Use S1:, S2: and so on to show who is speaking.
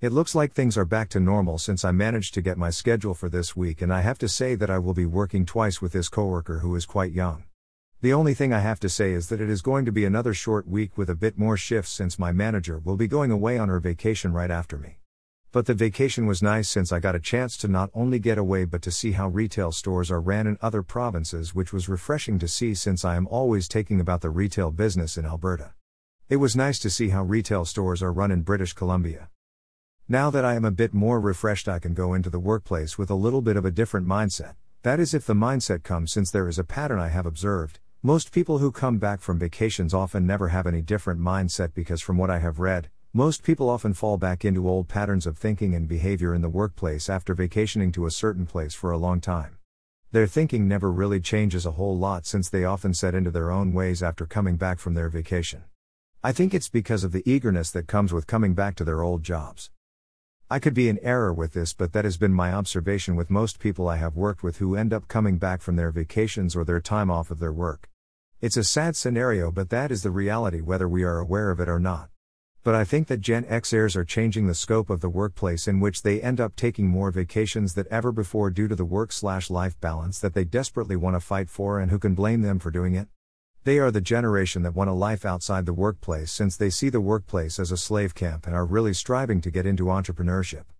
S1: It looks like things are back to normal since I managed to get my schedule for this week, and I have to say that I will be working twice with this coworker who is quite young. The only thing I have to say is that it is going to be another short week with a bit more shifts since my manager will be going away on her vacation right after me. But the vacation was nice since I got a chance to not only get away but to see how retail stores are ran in other provinces, which was refreshing to see since I am always taking about the retail business in Alberta. It was nice to see how retail stores are run in British Columbia. Now that I am a bit more refreshed, I can go into the workplace with a little bit of a different mindset. That is, if the mindset comes, since there is a pattern I have observed. Most people who come back from vacations often never have any different mindset because, from what I have read, most people often fall back into old patterns of thinking and behavior in the workplace after vacationing to a certain place for a long time. Their thinking never really changes a whole lot since they often set into their own ways after coming back from their vacation. I think it's because of the eagerness that comes with coming back to their old jobs. I could be in error with this, but that has been my observation with most people I have worked with who end up coming back from their vacations or their time off of their work. It's a sad scenario, but that is the reality whether we are aware of it or not. But I think that Gen Xers are changing the scope of the workplace in which they end up taking more vacations than ever before due to the work slash life balance that they desperately want to fight for, and who can blame them for doing it? They are the generation that want a life outside the workplace since they see the workplace as a slave camp and are really striving to get into entrepreneurship.